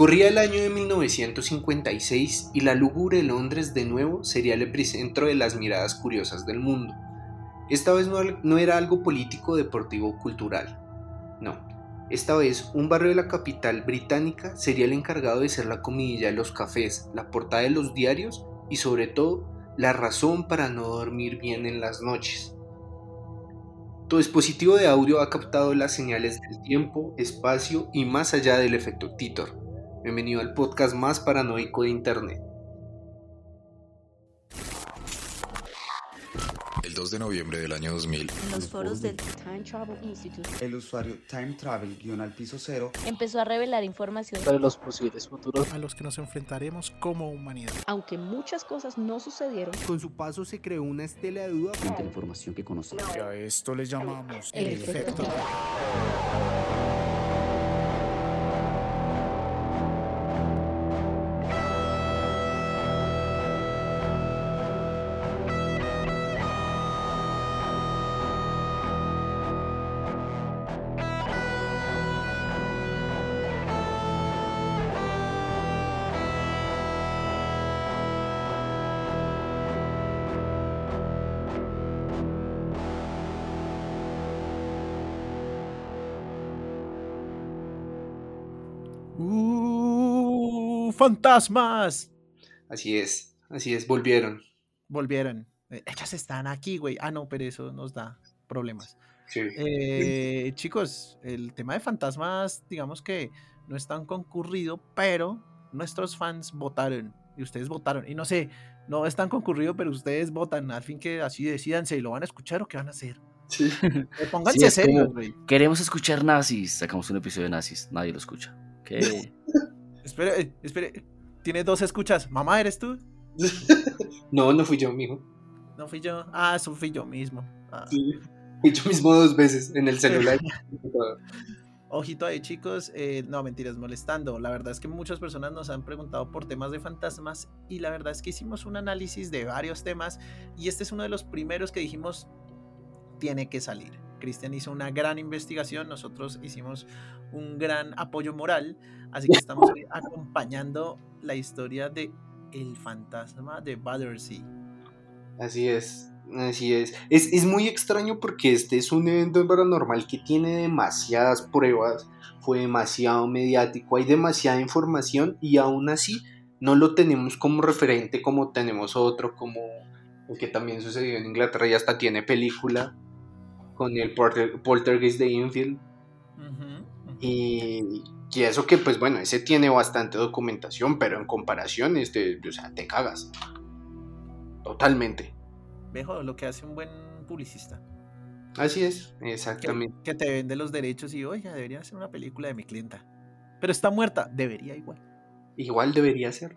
Corría el año de 1956 y la lúgubre Londres de nuevo sería el epicentro de las miradas curiosas del mundo. Esta vez no, era algo político, deportivo o cultural. No, esta vez un barrio de la capital británica sería el encargado de ser la comidilla de los cafés, la portada de los diarios y sobre todo la razón para no dormir bien en las noches. Tu dispositivo de audio ha captado las señales del tiempo, espacio y más allá del efecto Titor. Bienvenido al podcast más paranoico de Internet. El 2 de noviembre del año 2000, en los foros del Time Travel Institute, el usuario Time Travel-al piso cero empezó a revelar información sobre los posibles futuros a los que nos enfrentaremos como humanidad. Aunque muchas cosas no sucedieron, con su paso se creó una estela de duda frente a la información que conocemos. Y a esto le llamamos el, el efecto. efecto. Fantasmas. Así es, así es, volvieron. Volvieron. Eh, ellas están aquí, güey. Ah, no, pero eso nos da problemas. Sí. Eh, chicos, el tema de fantasmas, digamos que no es tan concurrido, pero nuestros fans votaron y ustedes votaron. Y no sé, no es tan concurrido, pero ustedes votan. Al fin que así decidanse y lo van a escuchar o qué van a hacer. Sí. Eh, pónganse serios, güey. Queremos escuchar nazis. Sacamos un episodio de nazis. Nadie lo escucha. ¿Qué? Espere, eh, espere. Tiene dos escuchas. ¿Mamá eres tú? no, no fui yo, mijo. No fui yo. Ah, eso fui yo mismo. Ah. Sí. Fui yo mismo dos veces en el celular. Ojito ahí, chicos. Eh, no, mentiras, molestando. La verdad es que muchas personas nos han preguntado por temas de fantasmas y la verdad es que hicimos un análisis de varios temas y este es uno de los primeros que dijimos tiene que salir. Cristian hizo una gran investigación, nosotros hicimos un gran apoyo moral, así que estamos acompañando la historia de El fantasma de Battersea. Así es, así es. es. Es muy extraño porque este es un evento paranormal que tiene demasiadas pruebas, fue demasiado mediático, hay demasiada información y aún así no lo tenemos como referente como tenemos otro, como el que también sucedió en Inglaterra y hasta tiene película con el Poltergeist de Infield. Y, y, eso que, pues bueno, ese tiene bastante documentación, pero en comparación, este, o sea, te cagas. Totalmente. Mejor lo que hace un buen publicista. Así es, exactamente. Que, te vende los derechos y, oye, debería ser una película de mi clienta. Pero está muerta, debería igual. Igual debería ser.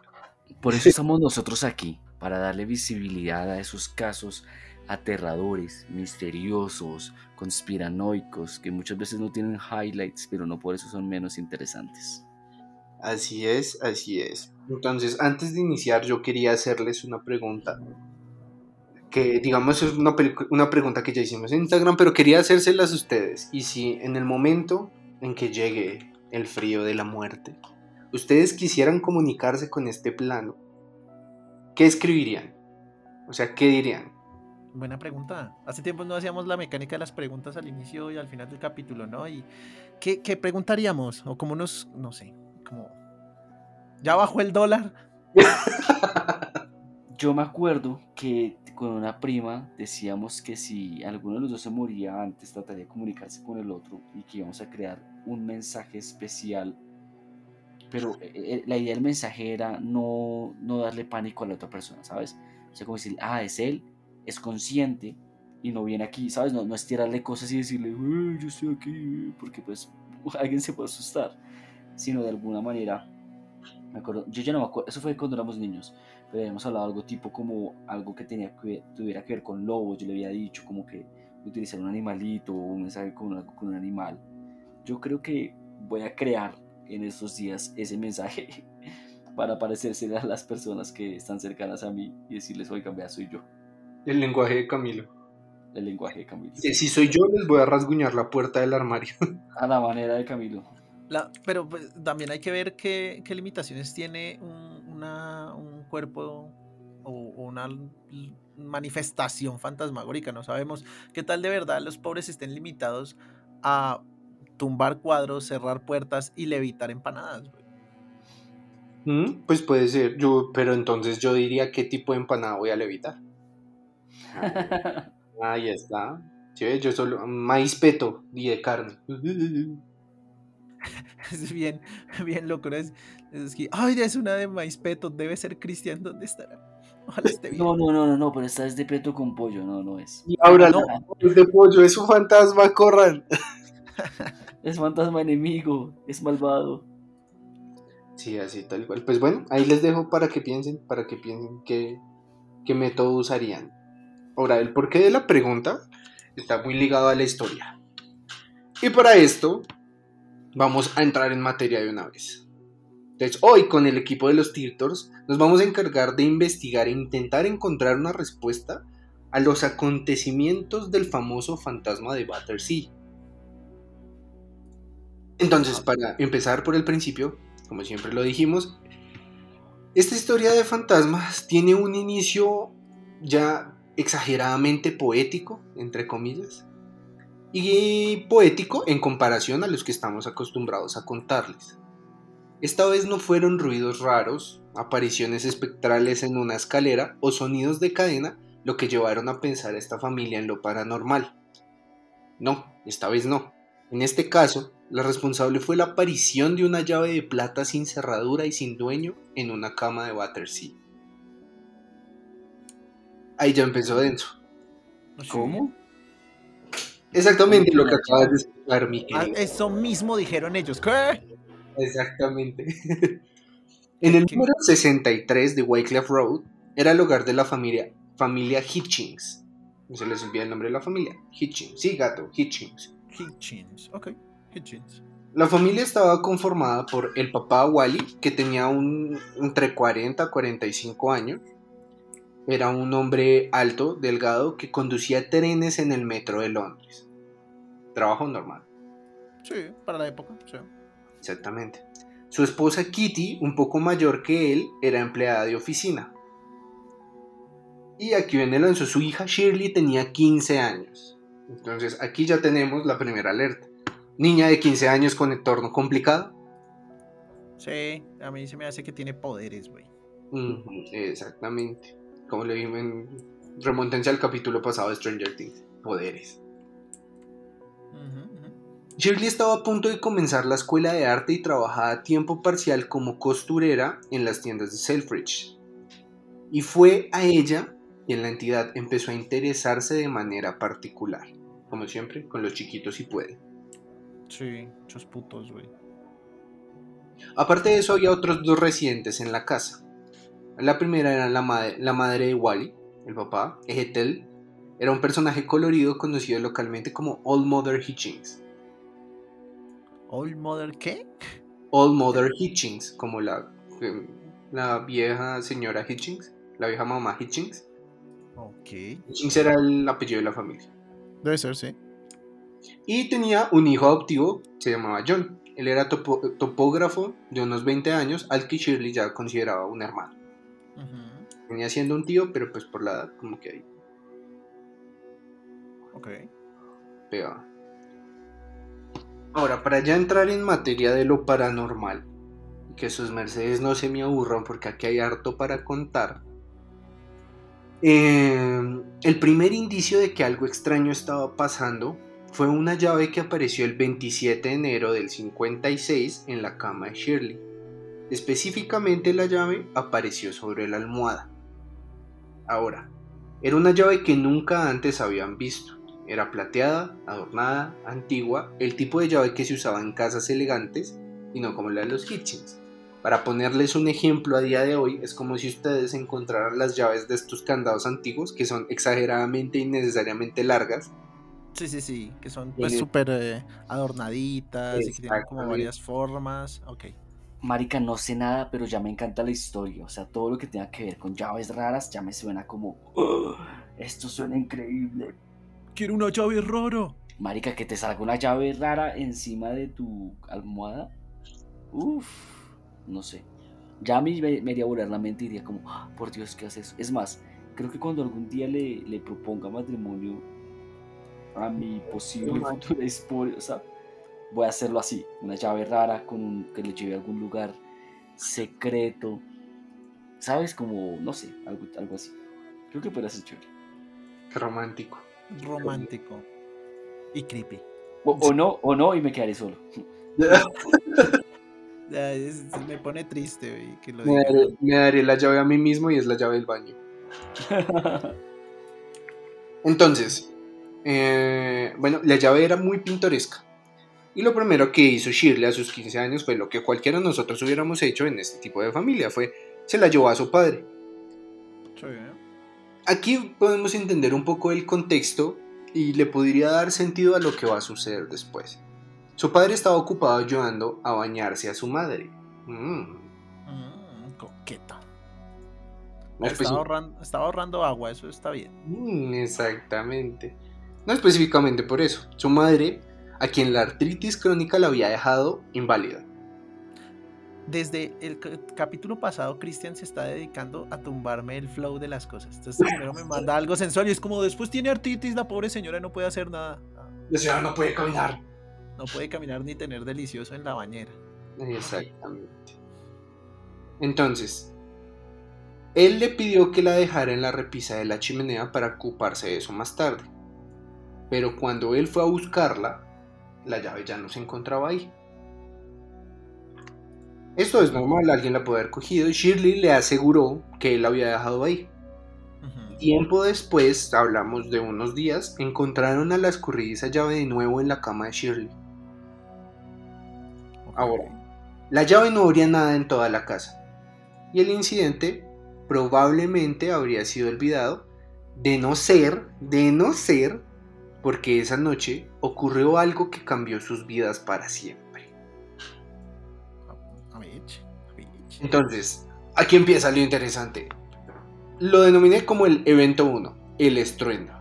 Por eso estamos nosotros aquí, para darle visibilidad a esos casos aterradores, misteriosos, conspiranoicos, que muchas veces no tienen highlights, pero no por eso son menos interesantes. Así es, así es. Entonces, antes de iniciar, yo quería hacerles una pregunta. Que digamos es una, una pregunta que ya hicimos en Instagram, pero quería hacérselas a ustedes. Y si en el momento en que llegue el frío de la muerte, ustedes quisieran comunicarse con este plano, ¿qué escribirían? O sea, ¿qué dirían? Buena pregunta. Hace tiempo no hacíamos la mecánica de las preguntas al inicio y al final del capítulo, ¿no? Y ¿qué, preguntaríamos? O como nos, no sé, como... ¿Ya bajó el dólar? Yo me acuerdo que con una prima decíamos que si alguno de los dos se moría antes, trataría de comunicarse con el otro y que íbamos a crear un mensaje especial. Pero eh, eh, la idea del mensaje era no, no darle pánico a la otra persona, ¿sabes? O sea, como decir, ah, es él, es consciente y no viene aquí, ¿sabes? No, no es tirarle cosas y decirle, yo estoy aquí, porque pues alguien se puede asustar, sino de alguna manera, me acuerdo, yo ya no me acuerdo, eso fue cuando éramos niños, pero habíamos hablado algo tipo como algo que tenía que tuviera que ver con lobos, yo le había dicho como que utilizar un animalito o un mensaje con, un animal. Yo creo que voy a crear en estos días ese mensaje para parecerse a las personas que están cercanas a mí y decirles, oiga, vea, soy yo. El lenguaje de Camilo. El lenguaje de Camilo. Si soy yo, les voy a rasguñar la puerta del armario. A la manera de Camilo. La- pero pues, también hay que ver qué, qué limitaciones tiene un, una- un cuerpo o, o una manifestación fantasmagórica. No sabemos qué tal de verdad los pobres estén limitados a tumbar cuadros, cerrar puertas y levitar empanadas. güey. Mm, Pues puede ser, yo, pero entonces yo diría qué tipo de empanada voy a levitar. Ahí está. ¿Sí? Yo solo maíz peto y de carne. Es bien, bien loco. ¿no? Es, es que, ay, es una de maíz peto, debe ser Cristian, ¿dónde estará? Ojalá esté bien. No, no, no, no, no, pero esta es de peto con pollo, no, no es. Y ahora No. es de pollo, es un fantasma, corran. Es fantasma enemigo, es malvado. Sí, así tal cual. Pues bueno, ahí les dejo para que piensen, para que piensen qué, qué método usarían. Ahora, el porqué de la pregunta está muy ligado a la historia. Y para esto, vamos a entrar en materia de una vez. Entonces, hoy con el equipo de los Tiltors nos vamos a encargar de investigar e intentar encontrar una respuesta a los acontecimientos del famoso fantasma de Battersea. Entonces, para empezar por el principio, como siempre lo dijimos, esta historia de fantasmas tiene un inicio ya exageradamente poético, entre comillas, y poético en comparación a los que estamos acostumbrados a contarles. Esta vez no fueron ruidos raros, apariciones espectrales en una escalera o sonidos de cadena lo que llevaron a pensar a esta familia en lo paranormal. No, esta vez no. En este caso, la responsable fue la aparición de una llave de plata sin cerradura y sin dueño en una cama de Battersea. Ahí ya empezó denso. ¿Cómo? Exactamente lo que acabas de explicar, mi Ah, eso mismo dijeron ellos. ¿Qué? Exactamente. en el número 63 de Wycliffe Road era el hogar de la familia, familia Hitchings. No se les olvida el nombre de la familia. Hitchings. Sí, gato, Hitchings. Hitchins. Ok, Hitchins. La familia estaba conformada por el papá Wally, que tenía un, entre 40 y 45 años. Era un hombre alto, delgado, que conducía trenes en el metro de Londres. Trabajo normal, Sí, para la época. Sí. exactamente. Su esposa Kitty, un poco mayor que él, era empleada de oficina. Y aquí viene lanzó su hija Shirley, tenía 15 años. Entonces aquí ya tenemos la primera alerta. Niña de 15 años con entorno complicado. Sí, a mí se me hace que tiene poderes, güey. Exactamente. Como le en... Remontense al capítulo pasado de Stranger Things. Poderes. Shirley estaba a punto de comenzar la escuela de arte y trabajaba a tiempo parcial como costurera en las tiendas de Selfridge. Y fue a ella quien la entidad empezó a interesarse de manera particular. Como siempre, con los chiquitos si puede. Sí, muchos putos, güey. Aparte de eso, había otros dos residentes en la casa. La primera era la, madre, la madre de Wally, el papá, Ethel. Era un personaje colorido conocido localmente como Old Mother Hitchings. ¿Old Mother qué? Old Mother Hitchings, como la, la vieja señora Hitchings, la vieja mamá Hitchings. Ok. Hitchings era el apellido de la familia. Debe ser, sí. Y tenía un hijo adoptivo, se llamaba John. Él era topo- topógrafo de unos 20 años, al que Shirley ya consideraba un hermano. Venía siendo un tío, pero pues por la edad, como que ahí Ok. pegaba. Ahora, para ya entrar en materia de lo paranormal, que sus mercedes no se me aburran porque aquí hay harto para contar. eh, el primer indicio de que algo extraño estaba pasando fue una llave que apareció el 27 de enero del 56 en la cama de Shirley. Específicamente la llave apareció sobre la almohada. Ahora, era una llave que nunca antes habían visto. Era plateada, adornada, antigua, el tipo de llave que se usaba en casas elegantes y no como la de los Hitchens. Para ponerles un ejemplo a día de hoy, es como si ustedes encontraran las llaves de estos candados antiguos que son exageradamente y innecesariamente largas. Sí, sí, sí. Que son pues súper eh, adornaditas y que tienen como varias formas. Ok. Marica, no sé nada, pero ya me encanta la historia. O sea, todo lo que tenga que ver con llaves raras ya me suena como. "Oh, esto suena increíble. Quiero una llave rara. Marica, que te salga una llave rara encima de tu almohada. Uff, no sé. Ya a mí me, me haría volar la mente y diría como, "Ah, por Dios, ¿qué haces? Es más, creo que cuando algún día le, le proponga matrimonio a mi posible futura esposa, voy a hacerlo así, una llave rara con un, que le lleve a algún lugar secreto, ¿sabes? Como, no sé, algo, algo así. Creo que puede ser chévere. Romántico. Romántico. Y creepy. O, o no, o no, y me quedaré solo. Ya, es- me pone triste, güey, que lo Me diga. daré, me daré la llave a mí mismo y es la llave del baño. Entonces, eh, bueno, la llave era muy pintoresca. Y lo primero que hizo Shirley a sus 15 años fue lo que cualquiera de nosotros hubiéramos hecho en este tipo de familia, fue se la llevó a su padre. Aquí podemos entender un poco el contexto y le podría dar sentido a lo que va a suceder después. Su padre estaba ocupado ayudando a bañarse a su madre. Mm, Mm, coqueta. no Estaba especi- ahorrando, estaba ahorrando agua, eso está bien. Mm, exactamente. No específicamente por eso. Su madre, a quien la artritis crónica la había dejado inválida. Desde el ca- capítulo pasado, Cristian se está dedicando a tumbarme el flow de las cosas. Entonces primero me manda algo sensual y es como después tiene artritis, la pobre señora no puede hacer nada. La señora no puede caminar. No puede caminar ni tener delicioso en la bañera. Exactamente. Entonces, él le pidió que la dejara en la repisa de la chimenea para ocuparse de eso más tarde. Pero cuando él fue a buscarla, la llave ya no se encontraba ahí. Esto es normal, alguien la puede haber cogido y Shirley le aseguró que él la había dejado ahí. Tiempo después, hablamos de unos días, encontraron a la escurridiza llave de nuevo en la cama de Shirley. Ahora, la llave no habría nada en toda la casa. Y el incidente probablemente habría sido olvidado de no ser, de no ser, porque esa noche ocurrió algo que cambió sus vidas para siempre. Entonces, aquí empieza lo interesante. Lo denominé como el evento 1, el estruendo.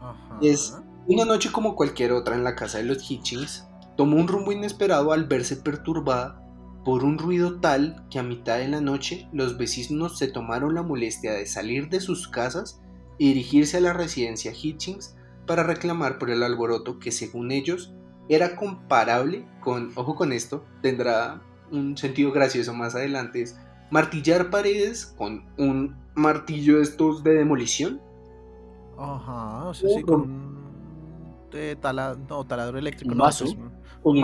Ajá. es- Una noche como cualquier otra en la casa de los Hitchings, tomó un rumbo inesperado al verse perturbada por un ruido tal que a mitad de la noche los vecinos se tomaron la molestia de salir de sus casas y dirigirse a la residencia Hitchings para reclamar por el alboroto que según ellos era comparable con, ojo con esto, tendrá un sentido gracioso más adelante, es martillar paredes con un martillo de estos de demolición. Ajá, o sea, sí, con un eh, tala- no, taladro eléctrico. Un no, mazo. pues, Un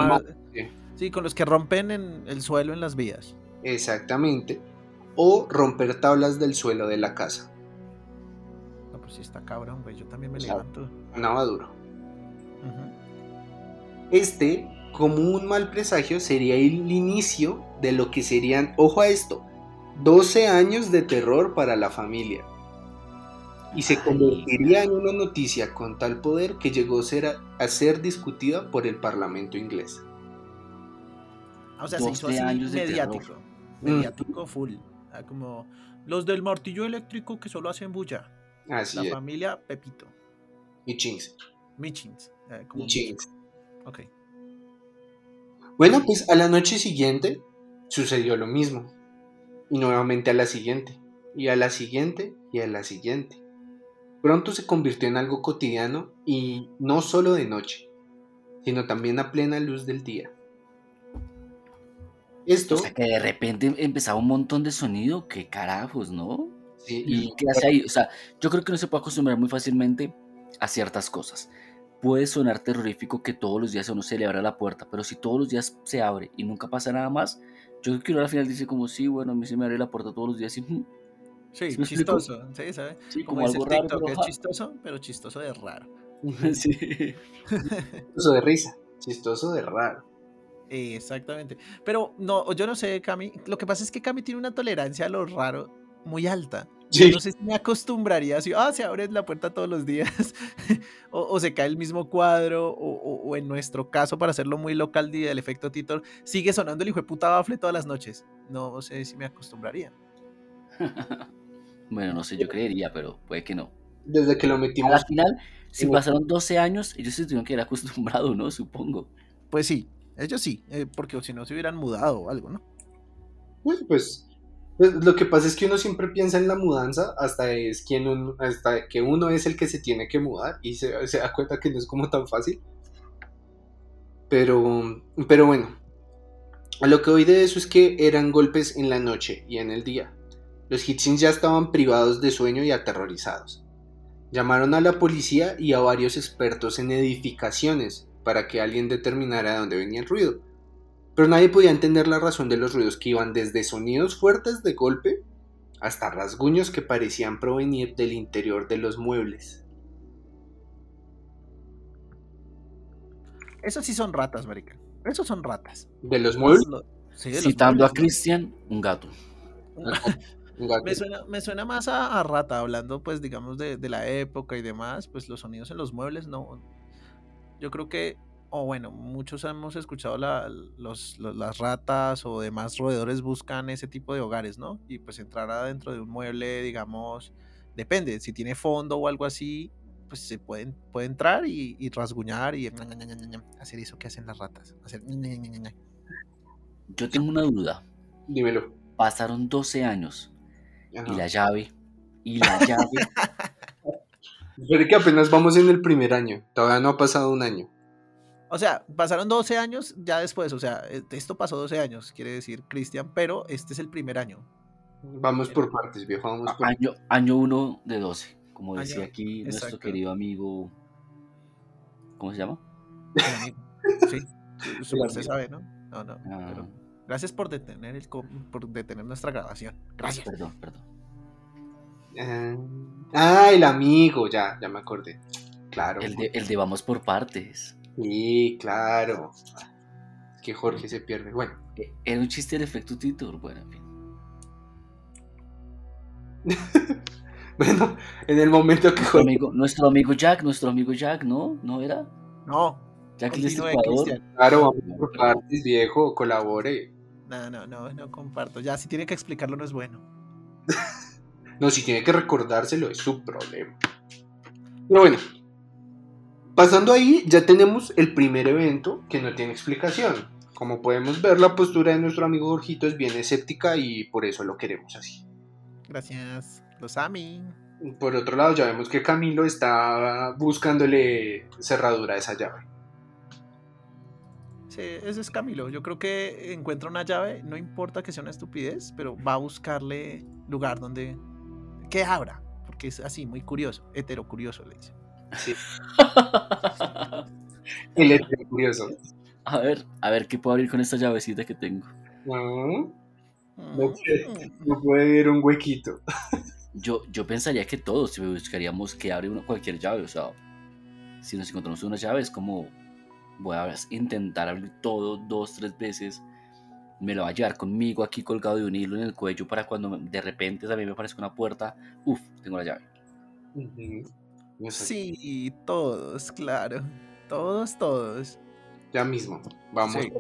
sí. sí, con los que rompen en el suelo en las vías. Exactamente. O romper tablas del suelo de la casa. No, pues sí está cabrón, güey. Yo también me levanto. Sonaba duro. Este, como un mal presagio, sería el inicio de lo que serían, ojo a esto, 12 años de terror para la familia. Y se convertiría en una noticia con tal poder que llegó a ser, a ser discutida por el Parlamento inglés. O sea, se hizo 12 así años de mediático. Mm. Mediático full. Como los del martillo eléctrico que solo hacen bulla. Así la es. familia Pepito. Y chings. Michins. eh, como Y chings. Ok. Bueno, pues a la noche siguiente sucedió lo mismo. Y nuevamente a la siguiente. Y a la siguiente y a la siguiente. Pronto se convirtió en algo cotidiano y no solo de noche, sino también a plena luz del día. Esto, O sea, que de repente empezaba un montón de sonido, qué carajos, ¿no? Sí, ¿Y hace ahí? O sea, yo creo que no se puede acostumbrar muy fácilmente a ciertas cosas. Puede sonar terrorífico que todos los días uno se le abra la puerta, pero si todos los días se abre y nunca pasa nada más, yo creo que uno al final dice como, sí, bueno, a mí se me abre la puerta todos los días y... Sí, ¿Sí chistoso. Sí, ¿sabes? Sí, Como, algo raro, TikTok, pero es chistoso, pero chistoso de raro. sí. chistoso de risa, chistoso de raro. Exactamente. Pero no, yo no sé, Cami. Lo que pasa es que Cami tiene una tolerancia a lo raro muy alta. Yo Sí. no sé si me acostumbraría así, ah, se abre la puerta todos los días, o, o se cae el mismo cuadro, o, o- o en nuestro caso, para hacerlo muy local y del efecto Titor, sigue sonando el hijo de puta bafle todas las noches. No sé si me acostumbraría. Bueno, no sé, yo creería, pero puede que no. Desde que lo metimos, la final, si Sí. pasaron 12 años, ellos se tuvieron que ir acostumbrados, ¿no? Supongo. Pues sí, Ellos sí, eh, porque si no se hubieran mudado o algo, ¿no? Pues, pues, pues, lo que pasa es que uno siempre piensa en la mudanza hasta es quien hasta que uno es el que se tiene que mudar y se, se da cuenta que no es como tan fácil. Pero, pero bueno, a lo que oí de eso es que eran golpes en la noche y en el día. Los Hitchins ya estaban privados de sueño y aterrorizados. Llamaron a la policía y a varios expertos en edificaciones para que alguien determinara de dónde venía el ruido. Pero nadie podía entender la razón de los ruidos que iban desde sonidos fuertes de golpe hasta rasguños que parecían provenir del interior de los muebles. Esos sí son ratas, marica. Esos son ratas. ¿De los muebles? Lo- sí, de los Citando a. Cristian, un gato. Un gato. Me suena, me suena más a, a rata, hablando pues digamos de, de la época y demás, pues los sonidos en los muebles no. Yo creo que, o bueno, muchos hemos escuchado la- los, los- las ratas o demás roedores buscan ese tipo de hogares, ¿no? Y pues entrar adentro de un mueble, digamos, depende, si tiene fondo o algo así, pues se pueden, puede entrar y, y rasguñar y hacer eso que hacen las ratas. Hacer. Yo tengo una duda. Dímelo. Pasaron 12 años y la llave, y la llave, Pero que apenas vamos en el primer año. Todavía no ha pasado un año. O sea, pasaron 12 años ya después, o sea, eh, esto pasó 12 años, quiere decir Cristian, pero este es el primer año. Vamos por partes, viejo. Vamos por año, año 1 de 12, como Año- decía aquí nuestro querido amigo, ¿cómo se llama? el amigo. Sí, su- merced sabe, ¿no? No, no, Ah, pero gracias por detener, el, por detener nuestra grabación. Gracias. Perdón, perdón. Ah, ah, el amigo, ya, ya me acordé. Claro. El de, el de vamos por partes. Sí, claro. Es que Jorge se pierde. Bueno, Era un chiste del efecto Titor, bueno, en fin. bueno, en el momento que Nuestro Jorge. amigo, nuestro amigo Jack, nuestro amigo Jack, ¿no? ¿No era? No, Jack el Destripador. Claro, vamos por partes, viejo, colabore. No, no, no, no comparto. Ya, si tiene que explicarlo no es bueno. No, si tiene que recordárselo, es su problema. Pero bueno, pasando ahí, ya tenemos el primer evento que no tiene explicación. Como podemos ver, la postura de nuestro amigo Jorgito es bien escéptica y por eso lo queremos así. Gracias. Los Ami. Por otro lado, ya vemos que Camilo está buscándole cerradura a esa llave. Sí, ese es Camilo. Yo creo que encuentra una llave, no importa que sea una estupidez, pero va a buscarle lugar donde. que abra. Porque es así, muy curioso. Heterocurioso, le dice. El es curioso. a ver, a ver qué puedo abrir con esta llavecita que tengo. No, no no puede ver un huequito. Yo, yo pensaría que todos si buscaríamos que abre una, cualquier llave, o sea, si nos encontramos una llave es como voy a intentar abrir todo dos, tres veces, me lo va a llevar conmigo aquí colgado de un hilo en el cuello para cuando de repente también me aparezca una puerta, uff, tengo la llave. Ujú. No sé, Sí, todos, claro. Todos, todos. Ya mismo, vamos. Sí.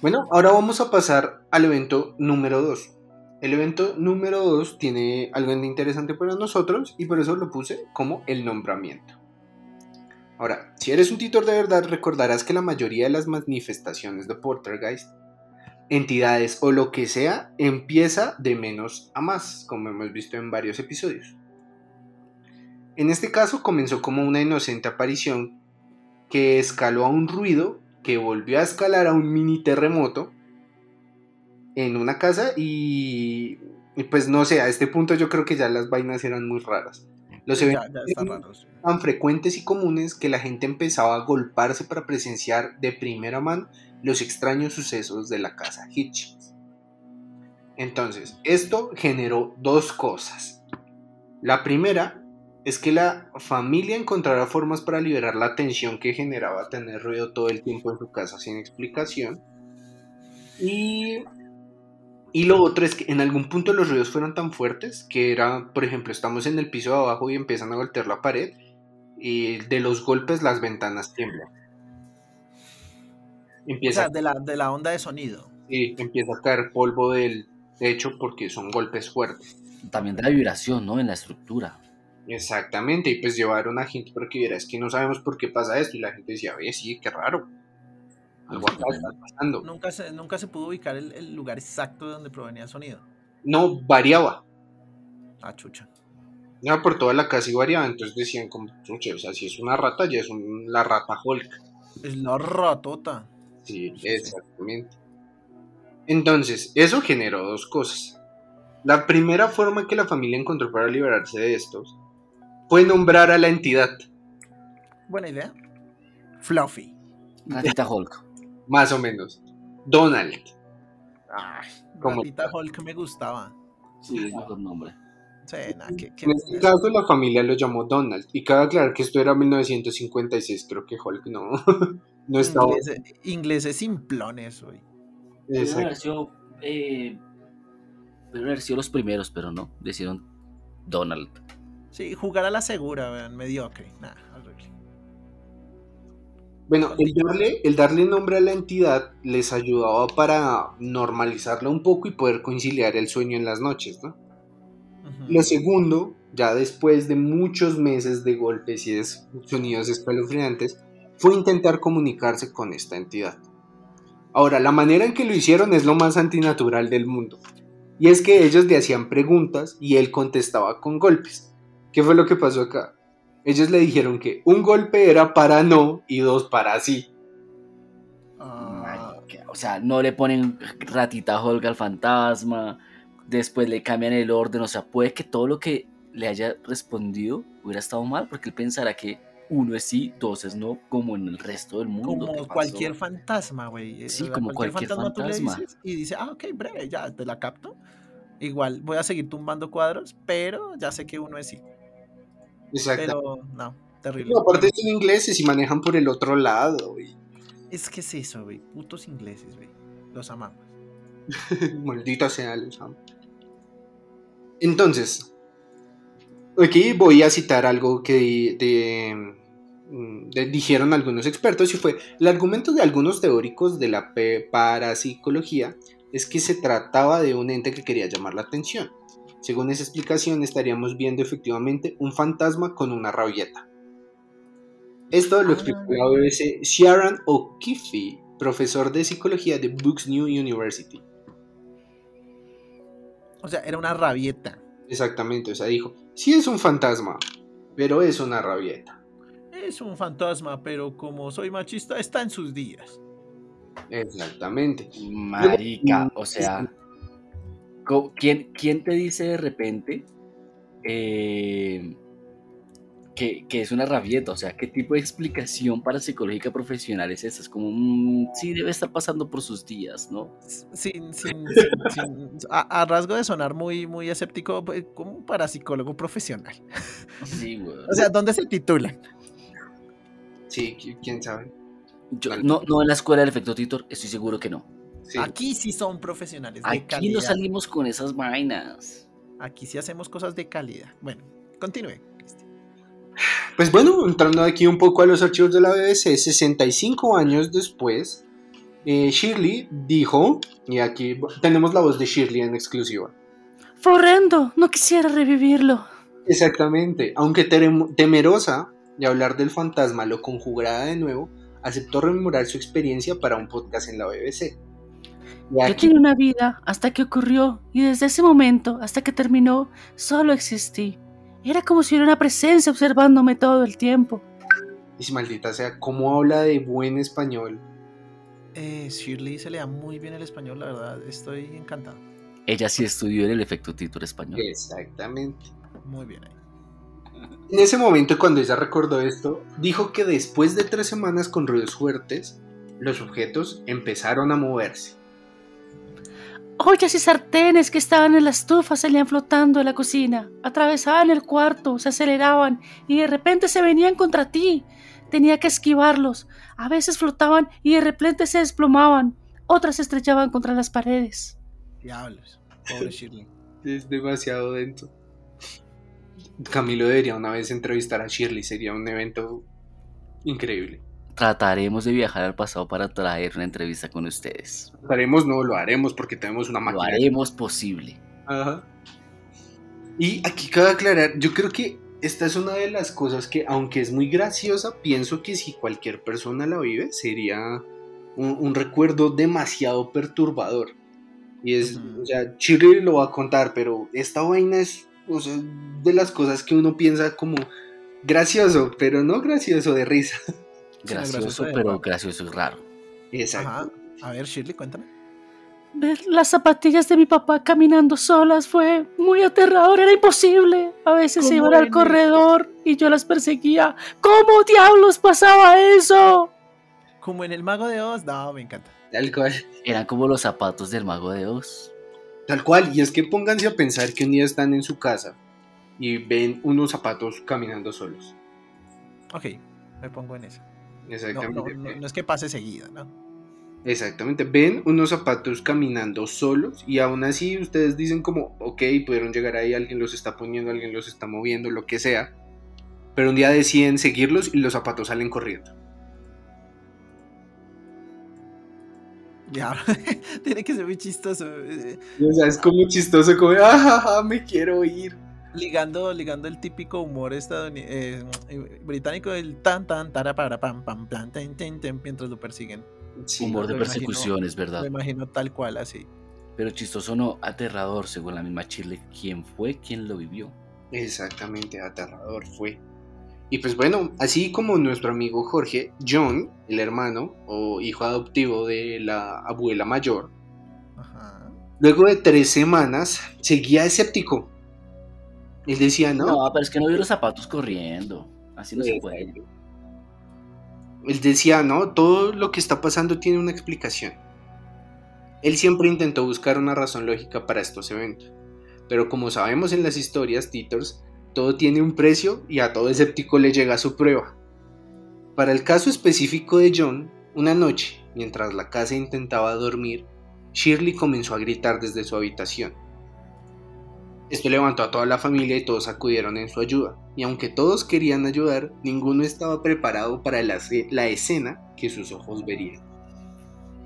Bueno, ahora vamos a pasar al evento número 2. El evento número 2 tiene algo interesante para nosotros y por eso lo puse como el nombramiento. Ahora, si eres un tutor de verdad, recordarás que la mayoría de las manifestaciones de Poltergeist, entidades o lo que sea, empieza de menos a más, como hemos visto en varios episodios. En este caso comenzó como una inocente aparición que escaló a un ruido que volvió a escalar a un mini terremoto en una casa y, y pues no sé, a este punto yo creo que ya las vainas eran muy raras. Los eventos ya sí. tan frecuentes y comunes que la gente empezaba a golparse para presenciar de primera mano los extraños sucesos de la casa Hitchens. Entonces, esto generó dos cosas. La primera es que la familia encontrara formas para liberar la tensión que generaba tener ruido todo el tiempo en su casa sin explicación. Y, y lo otro es que en algún punto los ruidos fueron tan fuertes que era, por ejemplo, estamos en el piso de abajo y empiezan a golpear la pared y de los golpes las ventanas tiemblan. O Empieza, sea, de la, de la onda de sonido. sí, empieza a caer polvo del techo porque son golpes fuertes. También de la vibración, ¿no? En la estructura. Exactamente, y pues llevaron a gente para que viera, es que no sabemos por qué pasa esto, y la gente decía, oye, sí, qué raro. Algo acá está pasando. Nunca se, nunca se pudo ubicar el, el lugar exacto de donde provenía el sonido. No, variaba. Ah, chucha. Iba por toda la casa y variaba. Entonces decían como, "Chucha, o sea, si es una rata, ya es un- la rata Hulk. Es la ratota. Sí, exactamente. Entonces, eso generó dos cosas. La primera forma que la familia encontró para liberarse de estos fue nombrar a la entidad, Buena idea. Fluffy. Ratita Hulk. más o menos. Donald. Ay, Como- Ratita Hulk me gustaba. Sí, es mejor nombre. Sí, En este caso, la familia lo llamó Donald. Y cabe aclarar que esto era 1956, creo que Hulk no, no estaba. Exacto. haber sido, eh, pudieron haber sido los primeros, pero no. Decidieron Donald. Sí, jugar a la segura, vean, mediocre. Nah, horrible. Bueno, el darle, el darle nombre a la entidad les ayudaba para normalizarla un poco y poder conciliar el sueño en las noches, ¿no? Lo segundo, ya después de muchos meses de golpes y de sonidos escalofriantes, fue intentar comunicarse con esta entidad. Ahora, la manera en que lo hicieron es lo más antinatural del mundo. Y es que ellos le hacían preguntas y él contestaba con golpes. ¿Qué fue lo que pasó acá? Ellos le dijeron que un golpe era para no y dos para sí. O sea, no le ponen ratita Hulk al fantasma. Después le cambian el orden. O sea, puede que todo lo que le haya respondido hubiera estado mal. Porque él pensará que uno es sí, dos es no, como en el resto del mundo. ¿Qué como cualquier fantasma, güey. Sí, o sea, como cualquier tú le fantasma. dices y dice, ah, ok, breve, ya te la capto. Igual voy a seguir tumbando cuadros, pero ya sé que uno es sí. Exacto. Pero no, terrible. No, aparte son ingleses y manejan por el otro lado. y- Es que es eso, güey. Putos ingleses, güey. Los amamos. Maldita sea, los amo. Entonces, aquí voy a citar algo que de- mm, de- dijeron algunos expertos y fue el argumento de algunos teóricos de la parapsicología es que se trataba de un ente que quería llamar la atención. Según esa explicación, estaríamos viendo efectivamente un fantasma con una rabieta. Esto lo explicó la BBC Sharon O'Keefe, profesor de psicología de Brooks New University. O sea, era una rabieta. Exactamente, o sea, dijo, sí es un fantasma, pero es una rabieta. Es un fantasma, pero como soy machista, está en sus días. Exactamente. Marica, o sea, ¿quién, quién te dice de repente eh, que, que es una rabieta? O sea, ¿qué tipo de explicación parapsicológica profesional es esa? Es como, mm, sí, debe estar pasando por sus días, ¿no? Sin, sin, sin- sin- a, a rasgo de sonar muy, muy escéptico, pues, como para psicólogo profesional. Sí, güey. O sea, ¿dónde se titulan? Sí, qui- quién sabe. Yo- no, no en la escuela del efecto Titor, estoy seguro que no. Sí. Aquí sí son profesionales de Aquí calidad. no salimos con esas vainas. Aquí sí hacemos cosas de calidad. Bueno, continúe. Cristian. Pues bueno, entrando aquí un poco a los archivos de la BBC, 65 años después, eh, Shirley dijo, y aquí tenemos la voz de Shirley en exclusiva. Fue horrendo, no quisiera revivirlo. Exactamente, aunque temerosa de hablar del fantasma, lo conjurada de nuevo, aceptó rememorar su experiencia para un podcast en la BBC. Yo tenía una vida hasta que ocurrió y desde ese momento hasta que terminó solo existí. Era como si hubiera una presencia observándome todo el tiempo. y si maldita sea, cómo habla de buen español. Eh, Shirley se le da muy bien el español, la verdad. Estoy encantado. Ella sí estudió en el efecto Titor español. Exactamente. Muy bien ahí. En ese momento, cuando ella recordó esto, dijo que después de tres semanas con ruidos fuertes, los objetos empezaron a moverse. Ollas y sartenes que estaban en la estufa salían flotando de la cocina, atravesaban el cuarto, se aceleraban y de repente se venían contra ti. Tenía que esquivarlos. A veces flotaban y de repente se desplomaban. Otras se estrellaban contra las paredes. Diablos. Pobre Shirley. Es demasiado dentro. Camilo debería una vez entrevistar a Shirley, sería un evento increíble. Trataremos de viajar al pasado para traer una entrevista con ustedes. Lo haremos, no, lo haremos porque tenemos una Lo máquina. haremos posible. Ajá. Y aquí cabe aclarar, yo creo que esta es una de las cosas que, aunque es muy graciosa, pienso que si cualquier persona la vive, sería un, un recuerdo demasiado perturbador. Y es, Ujú. o sea, Shirley lo va a contar, pero esta vaina es o sea, de las cosas que uno piensa como gracioso, pero no gracioso de risa. Gracioso, de pero gracioso y raro. Exacto. Ajá. A ver, Shirley, cuéntame. Ver las zapatillas de mi papá caminando solas fue muy aterrador, era imposible. A veces se ¿Cómo iban al corredor y yo las perseguía. ¿Cómo diablos pasaba eso? Como en el Mago de Oz. No, me encanta. Tal cual. Eran como los zapatos del mago de Oz. Tal cual. Y es que pónganse a pensar que un día están en su casa y ven unos zapatos caminando solos. Ok, me pongo en eso. No, Exactamente. no, no, no es que pase seguido, ¿no? Exactamente. Ven unos zapatos caminando solos y aún así ustedes dicen como, ok, pudieron llegar ahí, alguien los está poniendo, alguien los está moviendo, lo que sea. Pero un día deciden seguirlos y los zapatos salen corriendo. Ya, tiene que ser muy chistoso. eh, O sea, es como chistoso, como, ah, me quiero ir. Ligando, ligando el típico humor estadounidense, británico, el tan tan tara para pam pam plan ten, ten, ten, mientras lo persiguen. Sí, Humor de persecución, es verdad. Lo imagino tal cual así. Pero chistoso no, aterrador, según la misma Shirley. ¿Quién fue quien lo vivió? Exactamente, aterrador fue. Y pues bueno, así como nuestro amigo Jorge, John, el hermano o hijo adoptivo de la abuela mayor, Ajá. luego de tres semanas seguía escéptico. Él decía, no, No, pero es que no vio los zapatos corriendo. Así no se puede. Él decía, no, todo lo que está pasando tiene una explicación. Él siempre intentó buscar una razón lógica para estos eventos. Pero como sabemos en las historias, Titors, todo tiene un precio y a todo escéptico le llega su prueba. Para el caso específico de John, una noche, mientras la casa intentaba dormir, Shirley comenzó a gritar desde su habitación. Esto levantó a toda la familia y todos acudieron en su ayuda. Y aunque todos querían ayudar, ninguno estaba preparado para la, ce- la escena que sus ojos verían.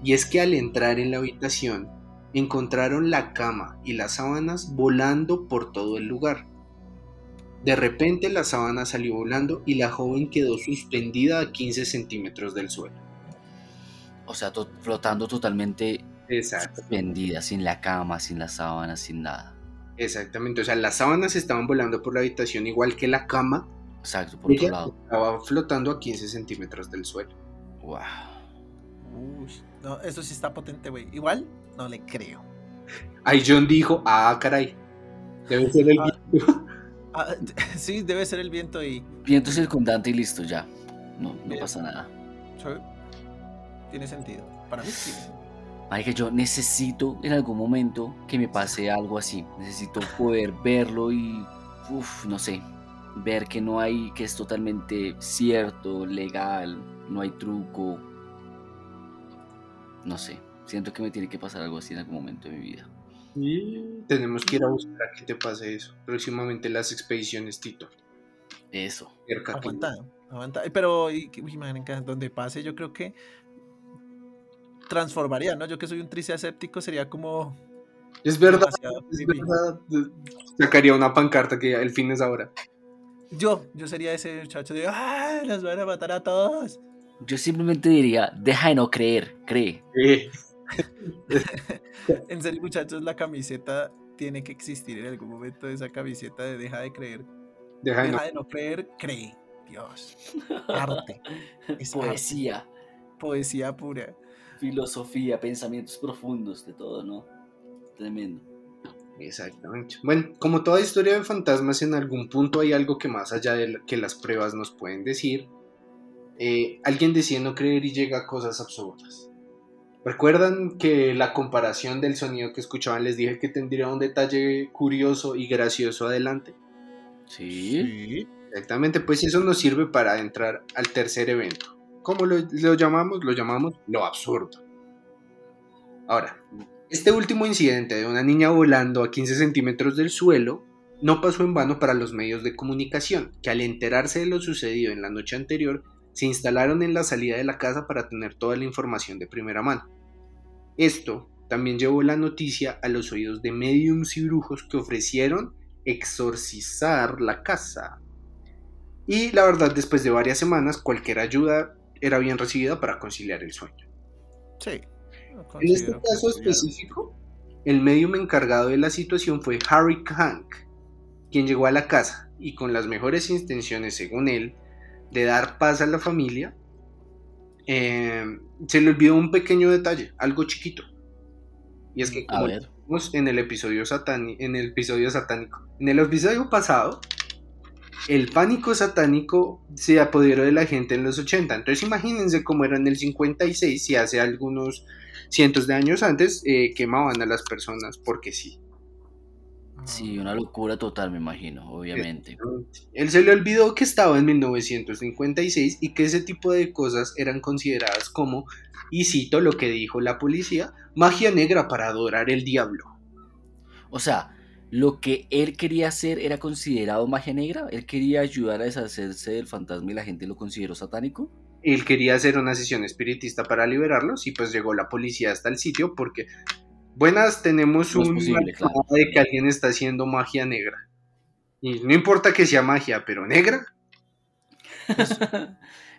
Y es que al entrar en la habitación, encontraron la cama y las sábanas volando por todo el lugar. De repente la sábana salió volando y la joven quedó suspendida a 15 centímetros del suelo. O sea, to- flotando totalmente Exacto. suspendida, sin la cama, sin las sábanas, sin nada. Exactamente, o sea, las sábanas estaban volando por la habitación igual que la cama. Exacto, por otro lado. estaba flotando a 15 centímetros del suelo. Wow. Uy, no, eso sí está potente, güey. Igual, no le creo. Ahí John dijo, ah, caray, debe ser el... Ah. Ah, sí, debe ser el viento y. Viento circundante y listo, ya. No, no pasa nada. sí, Tiene sentido. Para mí tiene sentido. Que yo necesito en algún momento que me pase algo así. Necesito poder verlo y, uff, no sé, ver que no hay, que es totalmente cierto, legal, no hay truco. No sé, siento que me tiene que pasar algo así en algún momento de mi vida. Y tenemos que ir a buscar a que te pase eso. Próximamente las expediciones Tito. Eso. Cerca que- Aguanta, aguanta. Pero, marica, donde pase, yo creo que transformaría, ¿no? Yo que soy un trice aséptico sería como Es verdad, es. Sacaría una pancarta que el fin es ahora. Yo, yo sería ese muchacho de, ¡ah! Nos van a matar a todos. Yo simplemente diría, deja de no creer, cree. Eh, En serio, muchachos, la camiseta tiene que existir en algún momento esa camiseta de deja de creer. deja de no- Deja de no creer, cree. Dios. Arte. Es arte. Poesía, Poesía pura. Filosofía, pensamientos profundos de todo, ¿no? Tremendo. Exactamente. Bueno, como toda historia de fantasmas, en algún punto hay algo que más allá de lo que las pruebas nos pueden decir. eh, alguien decide no creer y llega a cosas absurdas. ¿Recuerdan que la comparación del sonido que escuchaban les dije que tendría un detalle curioso y gracioso adelante? Sí. Exactamente, pues eso nos sirve para entrar al tercer evento. ¿Cómo lo, llamamos? Lo llamamos lo absurdo. Ahora, este último incidente de una niña volando a 15 centímetros del suelo no pasó en vano para los medios de comunicación, que al enterarse de lo sucedido en la noche anterior, se instalaron en la salida de la casa para tener toda la información de primera mano. Esto también llevó la noticia a los oídos de mediums y brujos que ofrecieron exorcizar la casa. Y la verdad, después de varias semanas, cualquier ayuda era bien recibida para conciliar el sueño. Sí. En este caso específico, el medium encargado de la situación fue Harry Hank, quien llegó a la casa y con las mejores intenciones, según él, de dar paz a la familia, eh, se le olvidó un pequeño detalle, algo chiquito. Y es que, A como ver. vimos en el episodio satánico, en el episodio satánico, en el episodio pasado, el pánico satánico se apoderó de la gente en los 80. Entonces imagínense cómo era en el 56, si hace algunos cientos de años antes eh, quemaban a las personas porque sí. Sí, una locura total, me imagino, obviamente. Él se le olvidó que estaba en 1956 y que ese tipo de cosas eran consideradas como, y cito lo que dijo la policía, magia negra para adorar el diablo. O sea, lo que él quería hacer era considerado magia negra. Él quería ayudar a deshacerse del fantasma y la gente lo consideró satánico. Él quería hacer una sesión espiritista para liberarlos y pues llegó la policía hasta el sitio porque, buenas, tenemos No un posible, claro. de que alguien está haciendo magia negra. Y no importa que sea magia, pero negra.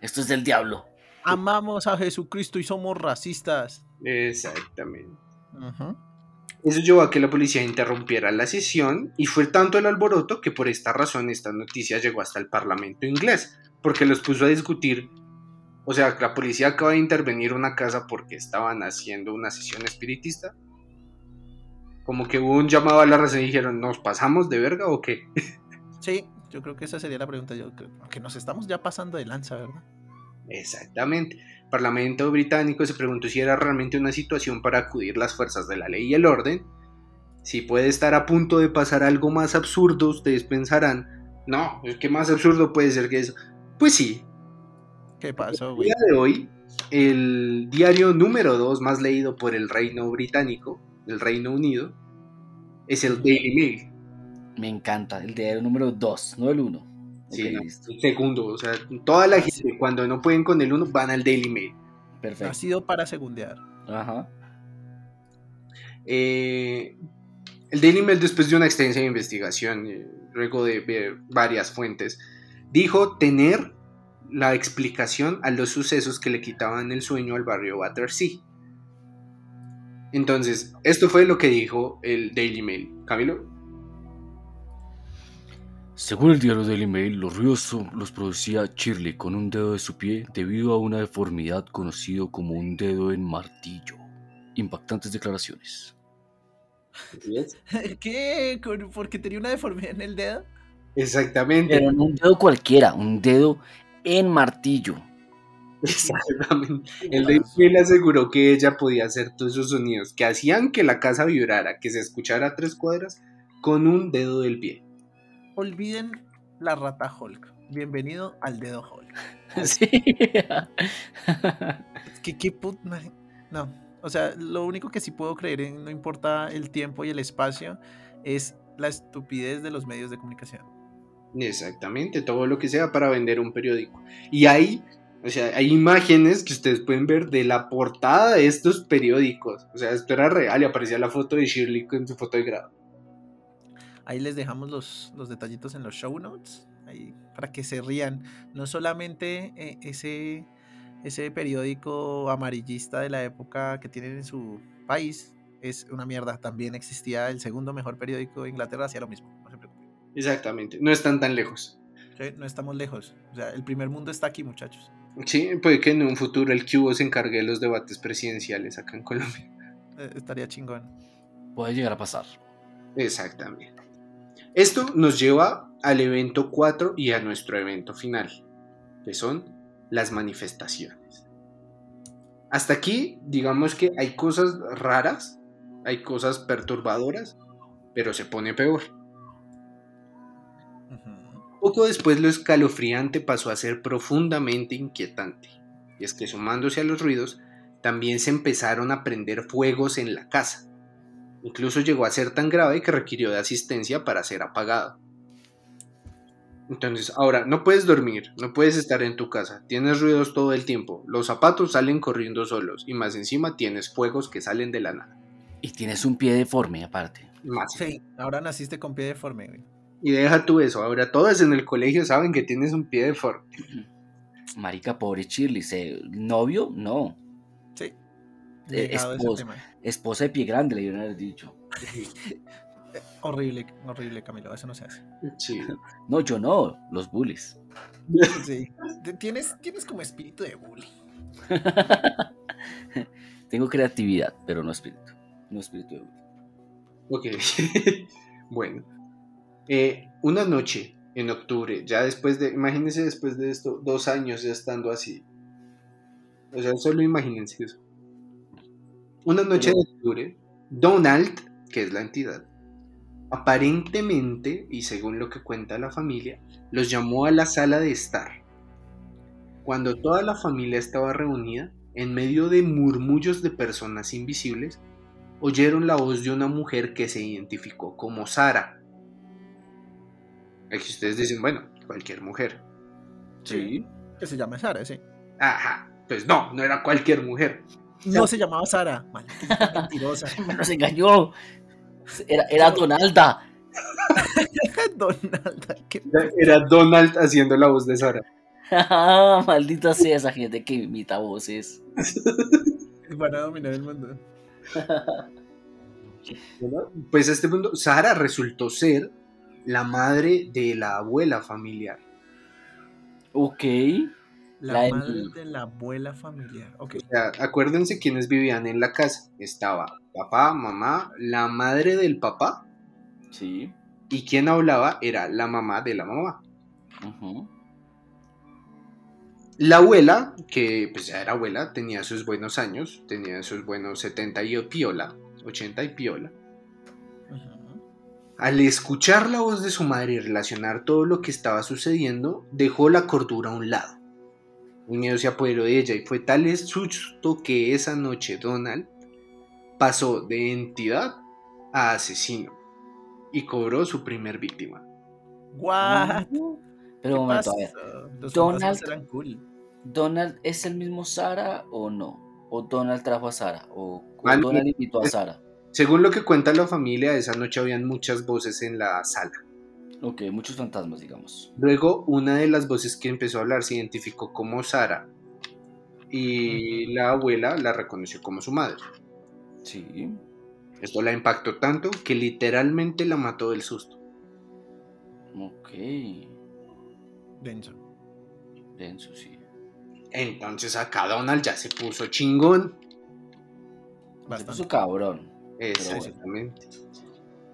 Esto es del diablo. Amamos a Jesucristo y somos racistas. Exactamente. Ujú. Eso llevó a que la policía interrumpiera la sesión y fue tanto el alboroto que por esta razón esta noticia llegó hasta el Parlamento inglés, porque los puso a discutir. O sea, la policía acaba de intervenir una casa porque estaban haciendo una sesión espiritista. Como que hubo un llamado a la razón y dijeron, ¿nos pasamos de verga o qué? Sí, yo creo que esa sería la pregunta. Yo creo que nos estamos ya pasando de lanza, ¿verdad? Exactamente. El Parlamento británico se preguntó si era realmente una situación para acudir las fuerzas de la ley y el orden. Si puede estar a punto de pasar algo más absurdo, ustedes pensarán, no, ¿qué más absurdo puede ser que eso? Pues sí, ¿Qué pasó, el güey? día de hoy, el diario número 2 más leído por el Reino Británico, el Reino Unido, es el Daily Mail. Me encanta. El diario número 2, no el 1. Sí, segundo, o sea, toda la gente cuando no pueden con el uno van al Daily Mail. Perfecto. Nacido para segundear. Ajá. Eh, el Daily Mail, después de una extensa investigación, eh, luego de ver varias fuentes, dijo tener la explicación a los sucesos que le quitaban el sueño al barrio Battersea. Entonces, esto fue lo que dijo el Daily Mail. Camilo. Según el diario Daily Mail, los ruidos los producía Shirley con un dedo de su pie debido a una deformidad conocido como un dedo en martillo. Impactantes declaraciones. ¿Qué? ¿Con- ¿Porque tenía una deformidad en el dedo? Exactamente. Pero no un dedo cualquiera, un dedo en martillo. Exactamente. El Daily Mail aseguró que ella podía hacer todos esos sonidos que hacían que la casa vibrara, que se escuchara a tres cuadras con un dedo del pie. Olviden la rata Hulk. Bienvenido al dedo Hulk. Sí. Es que qué put... No. O sea, lo único que sí puedo creer, en, no importa el tiempo y el espacio, es la estupidez de los medios de comunicación. Exactamente, todo lo que sea para vender un periódico. Y hay, o sea, hay imágenes que ustedes pueden ver de la portada de estos periódicos. O sea, esto era real y aparecía la foto de Shirley con su foto de grado. Ahí les dejamos los, los detallitos en los show notes, ahí, para que se rían. No solamente eh, ese, ese periódico amarillista de la época que tienen en su país es una mierda. También existía el segundo mejor periódico de Inglaterra, hacía lo mismo. No se preocupen. Exactamente, no están tan lejos. Sí, no estamos lejos. O sea, el primer mundo está aquí, muchachos. Sí, puede que en un futuro el Cubo se encargue de los debates presidenciales acá en Colombia. Eh, estaría chingón. Puede llegar a pasar. Exactamente. Esto nos lleva al evento 4 y a nuestro evento final, que son las manifestaciones. Hasta aquí, digamos que hay cosas raras, hay cosas perturbadoras, pero se pone peor. Poco después lo escalofriante pasó a ser profundamente inquietante. Y es que sumándose a los ruidos, también se empezaron a prender fuegos en la casa. Incluso llegó a ser tan grave que requirió de asistencia para ser apagado. Entonces, ahora, no puedes dormir, no puedes estar en tu casa, tienes ruidos todo el tiempo, los zapatos salen corriendo solos y más encima tienes fuegos que salen de la nada. Y tienes un pie deforme aparte. Más. Sí, ahora naciste con pie deforme, güey. Y deja tú eso, ahora todos en el colegio saben que tienes un pie deforme. Marica, pobre Shirley. ¿se- ¿Novio? No. Sí. Eh, Ligado esposa de pie grande, le dieron haber dicho. Horrible, horrible, Camilo, eso no se hace. Sí. No, yo no, los bullies. Sí. Tienes, tienes como espíritu de bully. Tengo creatividad, pero no espíritu. No espíritu de bully. Ok. bueno. Eh, una noche en octubre, ya después de, imagínense después de esto, dos años ya estando así. O sea, solo imagínense eso. Una noche de octubre, Donald, que es la entidad, aparentemente, y según lo que cuenta la familia, los llamó a la sala de estar. Cuando toda la familia estaba reunida, en medio de murmullos de personas invisibles, oyeron la voz de una mujer que se identificó como Sara. Aquí ustedes dicen, bueno, cualquier mujer. Sí. Que se llama Sara, sí. Ajá, pues no, no era cualquier mujer. No se llamaba Sara. Maldita mentirosa. Me nos engañó. Era, era Donalda. Donalda, qué Era Donald haciendo la voz de Sara. Maldita sea esa gente que imita voces. van a dominar el mundo. ¿verdad? Pues este mundo, Sara resultó ser la madre de la abuela familiar. Ok. La, La madre del- de la abuela familiar. Ok. O sea, acuérdense quiénes vivían en la casa. Estaba papá, mamá, la madre del papá Sí. y quien hablaba era la mamá de la mamá. La abuela, que pues ya era abuela, tenía sus buenos años, tenía sus buenos 70 y piola, 80 y piola. Al escuchar la voz de su madre y relacionar todo lo que estaba sucediendo, dejó la cordura a un lado. Un miedo se apoderó de ella y fue tal el susto que esa noche Donald pasó de entidad a asesino y cobró su primer víctima. What? Pero ¿Qué un momento, a pasó? ver. Los Donald- cool. ¿Donald es el mismo Sara o no? ¿O Donald trajo a Sara? ¿O, Vale. Donald invitó a Sara? Según lo que cuenta la familia, esa noche habían muchas voces en la sala. Ok, muchos fantasmas, digamos. Luego, una de las voces que empezó a hablar se identificó como Sara y la abuela la reconoció como su madre. Sí. Esto la impactó tanto que literalmente la mató del susto. Ok. Denso. Denso, sí. Entonces acá Donald ya se puso chingón. Se puso cabrón. Exactamente.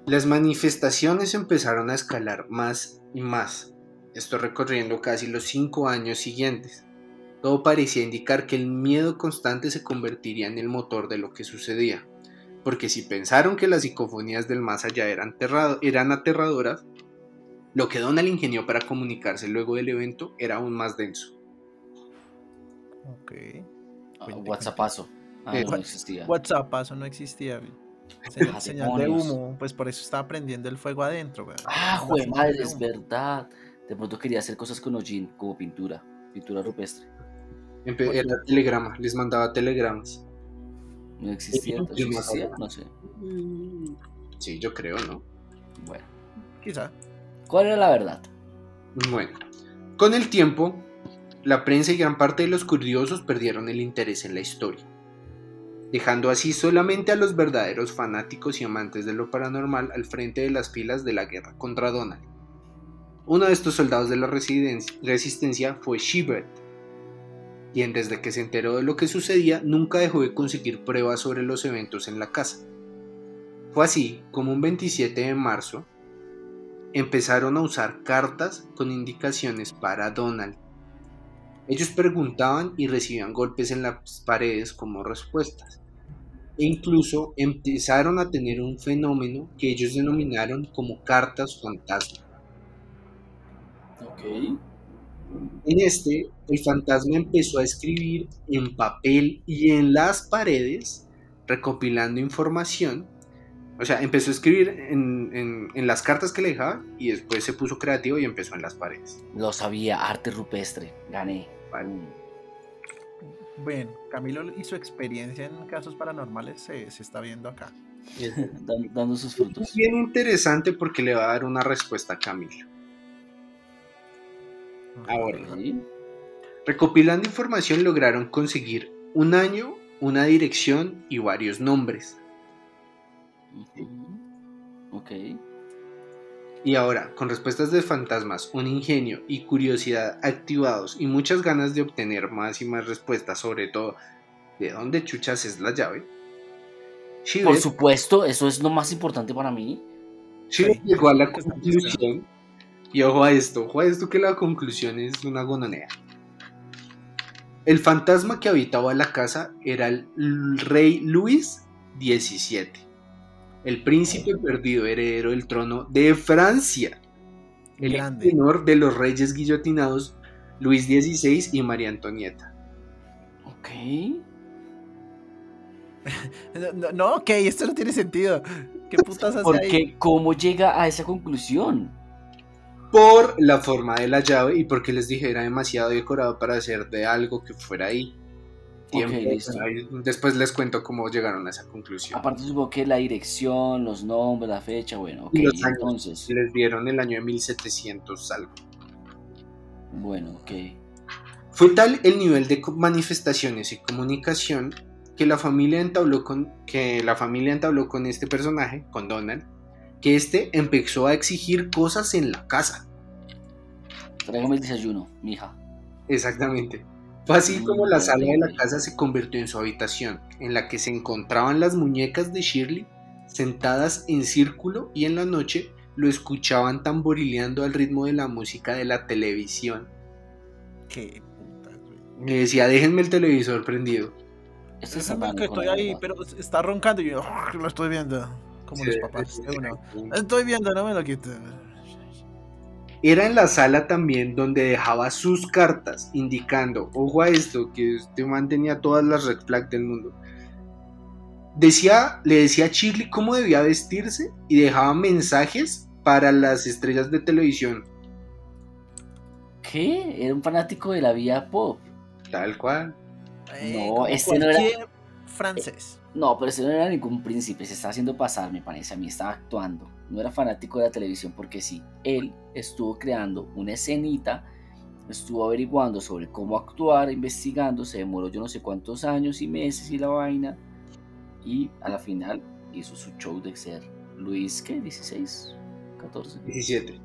Las manifestaciones empezaron a escalar más y más. Esto recorriendo casi los cinco años siguientes. Todo parecía indicar que el miedo constante se convertiría en el motor de lo que sucedía. Porque si pensaron que las psicofonías del más allá eran, terrado- eran aterradoras, lo que Donald ingenió para comunicarse luego del evento era aún más denso. Ok. Ah, WhatsAppazo. Ah, Eh, no, existía. WhatsApp, eso no existía. Señal, señal de humo, pues por eso estaba prendiendo el fuego adentro, güey. Ah, jue madre, es verdad. De pronto quería hacer cosas con Ojin, como pintura. Pintura rupestre. Empe- Era telegrama, les mandaba telegramas. No existía, Sí, entonces sí, más existía, no sé. Sí, yo creo, ¿no? Bueno. Quizá. ¿Cuál era la verdad? Bueno, con el tiempo, la prensa y gran parte de los curiosos perdieron el interés en la historia, dejando así solamente a los verdaderos fanáticos y amantes de lo paranormal al frente de las filas de la guerra contra Donald. Uno de estos soldados de la resistencia fue Shebert, quien desde que se enteró de lo que sucedía nunca dejó de conseguir pruebas sobre los eventos en la casa. Fue así como un 27 de marzo empezaron a usar cartas con indicaciones para Donald. Ellos preguntaban y recibían golpes en las paredes como respuestas. E incluso empezaron a tener un fenómeno que ellos denominaron como cartas fantasma. Ok. En este, el fantasma empezó a escribir en papel y en las paredes, recopilando información. O sea, empezó a escribir en, en- en las cartas que le dejaba y después se puso creativo y empezó en las paredes. Lo sabía, arte rupestre. Gané. Bueno, Camilo y su experiencia en casos paranormales se, se está viendo acá. Dan- dando sus frutos. Es bien interesante porque le va a dar una respuesta a Camilo. Ahora, Sí. recopilando información lograron conseguir un año una dirección y varios nombres. Ujú. Ok. Y ahora, con respuestas de fantasmas, un ingenio y curiosidad activados y muchas ganas de obtener más y más respuestas, sobre todo de dónde chuchas es la llave, Por supuesto, eso es lo más importante para mí. Shivet llegó a la conclusión, y ojo a esto, ojo a esto que la conclusión es una gononea. El fantasma que habitaba la casa era el rey Luis XVII, el príncipe perdido heredero del trono de Francia. el Grande. menor de los reyes guillotinados Luis XVI y María Antonieta. Ok. No, ok, esto no tiene sentido. ¿Qué putas hace ahí? Porque, ¿cómo llega a esa conclusión? Por la forma de la llave y porque les dije era demasiado decorado para hacer de algo que fuera ahí. Tiempo, listo. ahí- después les cuento cómo llegaron a esa conclusión. Aparte, supongo que la dirección, los nombres, la fecha, bueno, ok. Los años. Entonces, Les dieron el año de 1700 algo. bueno, ok. Fue tal el nivel de manifestaciones y comunicación que la familia entabló con que la familia entabló con este personaje, con Donald, que este empezó a exigir cosas en la casa. Tráigame el desayuno, mija. Exactamente. Fue así como la sala de la casa se convirtió en su habitación, en la que se encontraban las muñecas de Shirley sentadas en círculo y en la noche lo escuchaban tamborileando al ritmo de la música de la televisión. Qué güey. Le decía, déjenme el televisor prendido. Es que estoy ahí, pero está roncando y yo "Ah, lo estoy viendo. Como los papás. Estoy viendo, no me lo quito. Era en la sala también donde dejaba sus cartas, indicando, ojo a esto, que este man tenía todas las red flags del mundo. Decía, le decía a Shirley cómo debía vestirse y dejaba mensajes para las estrellas de televisión, ¿Qué? Era un fanático de la vida pop. tal cual. Eh, No, este no era- francés. No, pero ese no era ningún príncipe, se estaba haciendo pasar, me parece a mí, estaba actuando. No era fanático de la televisión porque sí, él estuvo creando una escenita, estuvo averiguando sobre cómo actuar, investigando, se demoró yo no sé cuántos años y meses y la vaina. Y a la final hizo su show de ser Luis, ¿qué? ¿16? ¿14? 17.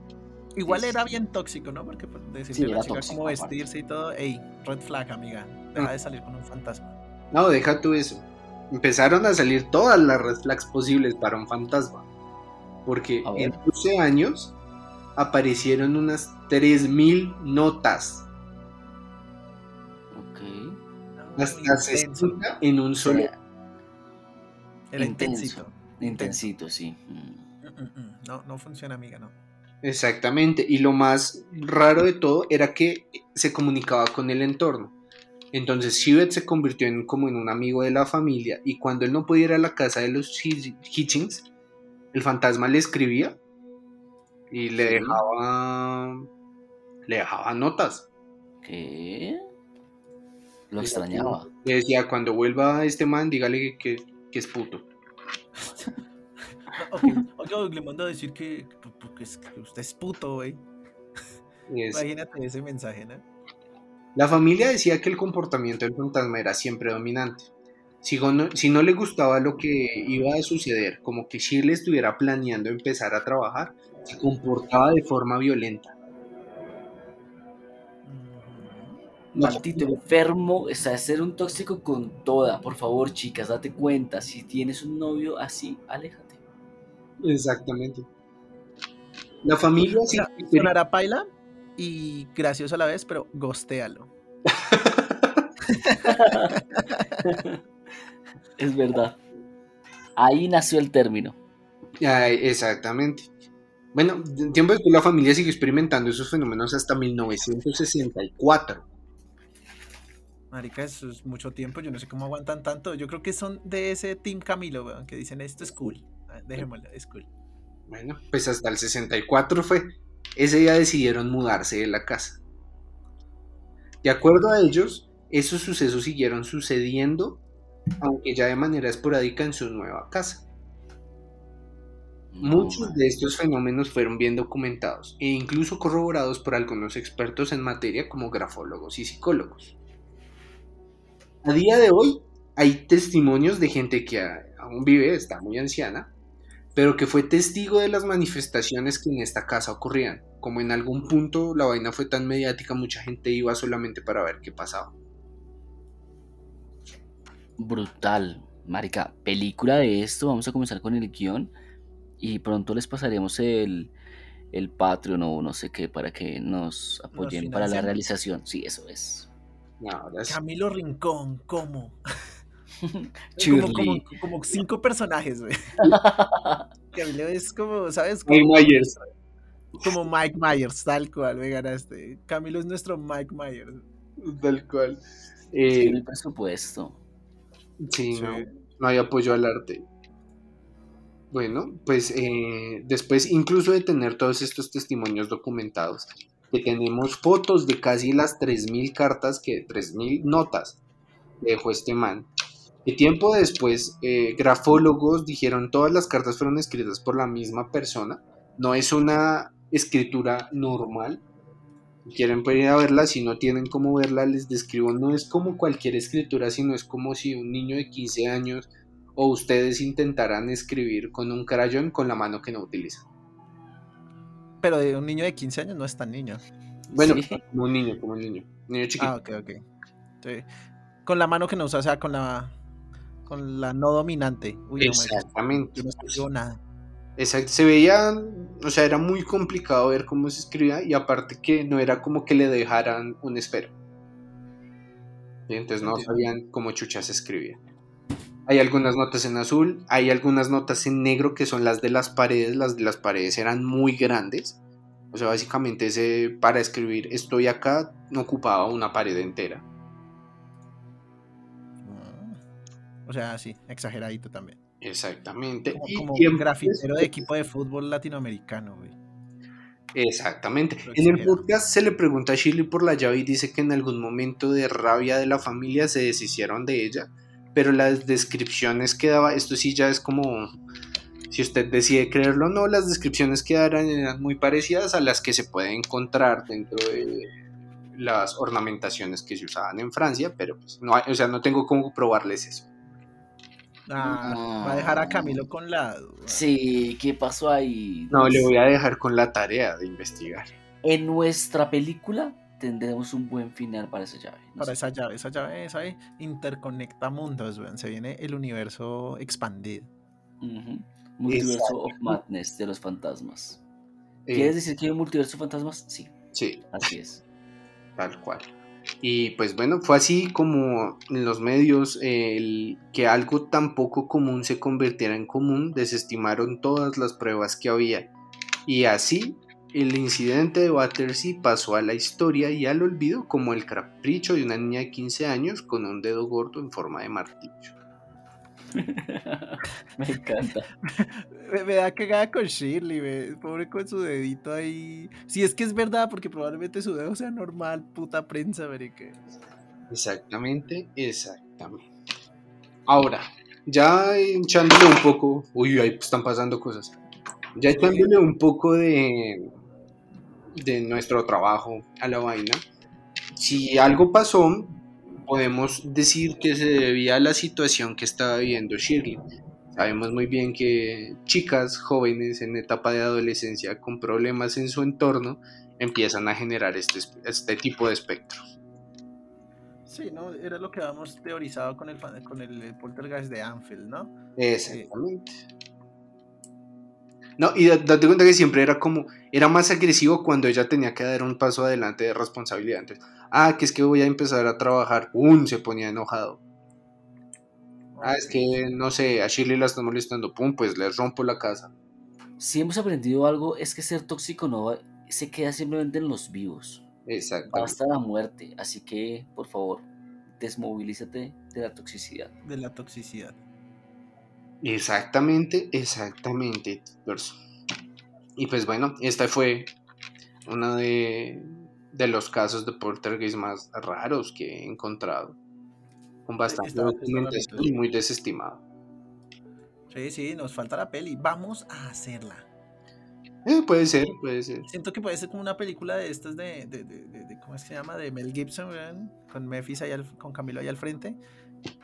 Igual era bien tóxico, ¿no? Porque pues, decirle Sí, a la era chica tóxico, cómo aparte. vestirse y todo. Ey, red flag, amiga. Deja de salir con un fantasma. No, deja tú eso. Empezaron a salir todas las red flags posibles para un fantasma. Porque en 12 años aparecieron unas 3000 notas. Ok. Hasta intenso. 60 en un solo. Era intensito. Intensito, sí. Mm, mm, mm. No, no funciona, amiga, no. Exactamente. Y lo más raro de todo era que se comunicaba con el entorno. Entonces Shivet se convirtió en como en un amigo de la familia y cuando él no podía ir a la casa de los Hitch- Hitchings, el fantasma le escribía y le Sí. dejaba le dejaba notas. ¿Qué? Lo extrañaba. Le decía, cuando vuelva este man, dígale que, que es puto. Oiga, le mando a decir que, que- que es- que usted es puto, güey. Imagínate ese mensaje, ¿no? La familia decía que el comportamiento del fantasma era siempre dominante. Si no, si no le gustaba lo que iba a suceder, como que Shirley estuviera planeando empezar a trabajar, se comportaba de forma violenta. Ujú. Maldito enfermo, o sea, ser un tóxico con toda. Por favor, chicas, date cuenta. Si tienes un novio así, aléjate. Exactamente. La familia sonará paila y gracioso a la vez, pero gostéalo. es verdad. Ahí nació el término. Ay, exactamente. Bueno, de- tiempo después la familia siguió experimentando esos fenómenos hasta 1964. Marica, eso es mucho tiempo. Yo no sé cómo aguantan tanto. Yo creo que son de ese Team Camilo, weón, que dicen esto es cool. Ah, Dejémoslo, es cool. Bueno, pues hasta el 64 fue. Ese día decidieron mudarse de la casa. De acuerdo a ellos, esos sucesos siguieron sucediendo, aunque ya de manera esporádica en su nueva casa. Muchos de estos fenómenos fueron bien documentados e incluso corroborados por algunos expertos en materia como grafólogos y psicólogos. A día de hoy, hay testimonios de gente que aún vive, está muy anciana, pero que fue testigo de las manifestaciones que en esta casa ocurrían. Como en algún punto la vaina fue tan mediática, mucha gente iba solamente para ver qué pasaba. Brutal. Marica, película de esto. Vamos a comenzar con el guion. Y pronto les pasaremos el, el Patreon o no sé qué para que nos apoyen para la realización. Sí, eso es. No. Camilo Rincón, ¿cómo? como, Shirley. como, como cinco personajes, güey. Camilo es como, ¿sabes? Mike Myers. como Mike Myers, tal cual, me ganaste. Camilo es nuestro Mike Myers. Tal cual. Sí, Eh, el presupuesto. sí, Sí. no, no hay apoyo al arte. Bueno, pues eh, después incluso de tener todos estos testimonios documentados, que tenemos fotos de casi las 3.000 cartas, que 3.000 notas que dejó este man. Y tiempo después, eh, grafólogos dijeron todas las cartas fueron escritas por la misma persona. No es una escritura normal. Si quieren pueden ir a verla, si no tienen cómo verla, les describo. No es como cualquier escritura, sino es como si un niño de 15 años o ustedes intentaran escribir con un crayón con la mano que no utilizan. Pero de un niño de 15 años no es tan niño. Bueno, Sí. como un niño, como un niño. Niño chiquito. Ah, ok, ok. Sí. Con la mano que no usa, o sea, con la con la no dominante. Uy, no, marica, Exactamente. no nada. Exacto, se veía, o sea, era muy complicado ver cómo se escribía y aparte que no era como que le dejaran un esfero. Y entonces no sabían cómo chucha se escribía. Hay algunas notas en azul, hay algunas notas en negro que son las de las paredes, las de las paredes eran muy grandes. O sea, básicamente ese para escribir estoy acá no ocupaba una pared entera. O sea, sí, exageradito también. Exactamente. Como, Y como tiempo grafitero de equipo de fútbol latinoamericano, güey. Exactamente. En el podcast se le pregunta a Shirley por la llave y dice que en algún momento de rabia de la familia se deshicieron de ella, pero las descripciones que daba, esto sí ya es como, si usted decide creerlo o no, las descripciones que eran muy parecidas a las que se puede encontrar dentro de las ornamentaciones que se usaban en Francia, pero pues no, hay- o sea, no tengo cómo probarles eso. Ah, va a dejar a Camilo con la duda. Sí, ¿qué pasó ahí? No, le voy a dejar con la tarea de investigar. En nuestra película tendremos un buen final para esa llave. No Para sé. esa llave, esa llave, esa ahí interconecta mundos. Se viene el universo expandido. Multiverso of Madness de los fantasmas. Eh, ¿Quieres decir que hay un multiverso de fantasmas? Sí, sí. así es. Tal cual. Y pues bueno, fue así como en los medios el- que algo tan poco común se convirtiera en común, desestimaron todas las pruebas que había. Y así el incidente de Battersea pasó a la historia y al olvido como el capricho de una niña de 15 años con un dedo gordo en forma de martillo. Me encanta. Me, me da cagada con Shirley, pobre con su dedito ahí. Si es que es verdad, porque probablemente su dedo sea normal, puta prensa, marica. Exactamente, exactamente. Ahora, ya echándole un poco, uy, ahí están pasando cosas. Ya echándole un poco de, de nuestro trabajo a la vaina. Si algo pasó, podemos decir que se debía a la situación que estaba viviendo Shirley. Sabemos muy bien que chicas jóvenes en etapa de adolescencia con problemas en su entorno empiezan a generar este, este tipo de espectro. Sí, ¿no? Era lo que habíamos teorizado con el, con el, eh, poltergeist de Anfield, ¿no? Exactamente. No, y da- date cuenta que siempre era como, era más agresivo cuando ella tenía que dar un paso adelante de responsabilidad. Entonces, ah, que es que voy a empezar a trabajar, ¡pum! se ponía enojado. Ah, es que, no sé, a Shirley la están molestando, ¡pum! Pues le rompo la casa. Si hemos aprendido algo, es que ser tóxico no va- se queda simplemente en los vivos. Exactamente. Basta la muerte. Así que, por favor, desmovilízate de la toxicidad. De la toxicidad. Exactamente, exactamente. Y pues bueno, esta fue uno de, de los casos de poltergeist más raros que he encontrado. Con bastante documentación y muy desestimado. Sí, sí, nos falta la peli. Vamos a hacerla. Eh, puede ser, puede ser. Siento que puede ser como una película de estas de, de, de- de- ¿cómo es que se llama? De Mel Gibson, con Memphis ahí al- con Camilo ahí al frente.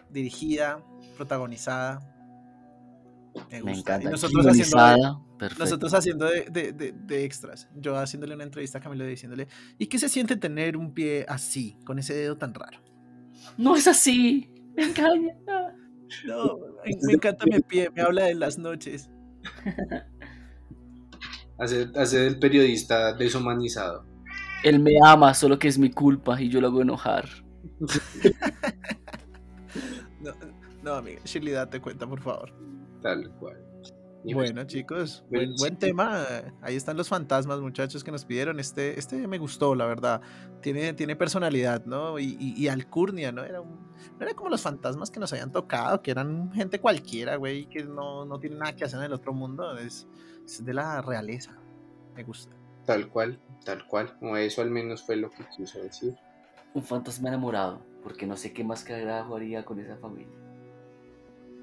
dirigida, protagonizada. Me, Me gusta. Y encanta. nosotros haciendo, Guionizada, perfecto. nosotros haciendo de, de- de- de extras. Yo haciéndole una entrevista a Camilo diciéndole, ¿y qué se siente tener un pie así, con ese dedo tan raro? No es así. Me engaña. Ah. No, me, me encanta mi pie, me habla de las noches. Hacer, hacer el periodista deshumanizado. Él me ama, solo que es mi culpa y yo lo hago enojar. No, no amiga, Shirley, date cuenta, por favor. Tal cual. Y Bueno, chicos, buen, tema. Ahí están los fantasmas, muchachos, que nos pidieron. Este, este me gustó, la verdad. Tiene, tiene personalidad, ¿no? Y, y, y alcurnia, ¿no? Era un- no era como los fantasmas que nos habían tocado, que eran gente cualquiera, güey, que no, no tienen nada que hacer en el otro mundo. Es, es de la realeza. Me gusta. Tal cual, tal cual. O eso al menos fue lo que quiso decir. Un fantasma enamorado, porque no sé qué más carajo haría con esa familia.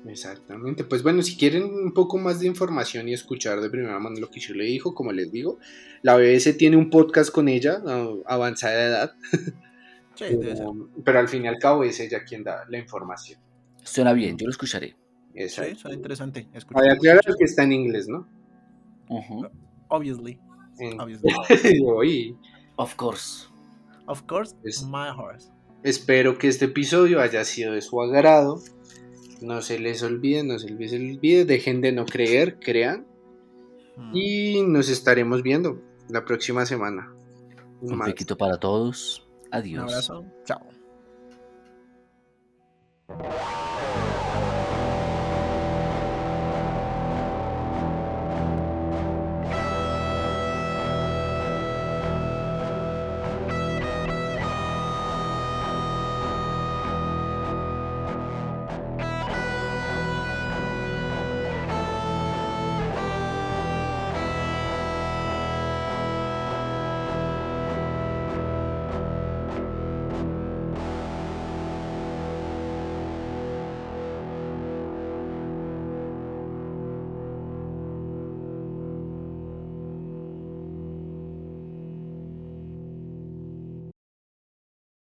Exactamente. Pues bueno, si quieren un poco más de información y escuchar de primera mano lo que yo le dijo, como les digo, la BBC tiene un podcast con ella, avanzada edad, Sí, pero, pero al fin y al cabo es ella quien da la información. Suena bien, yo lo escucharé. Sí, Exacto. suena interesante. Escuchar. aclarar que está en inglés, ¿no? Obviously. En- Obviously. Oye, Of course. Of course, Es- my horse. Espero que este episodio haya sido de su agrado. No se les olvide, no se les olvide, dejen de no creer, crean. Mm. Y nos estaremos viendo la próxima semana. Un Más. pequito para todos. Un Adiós. abrazo. Chao.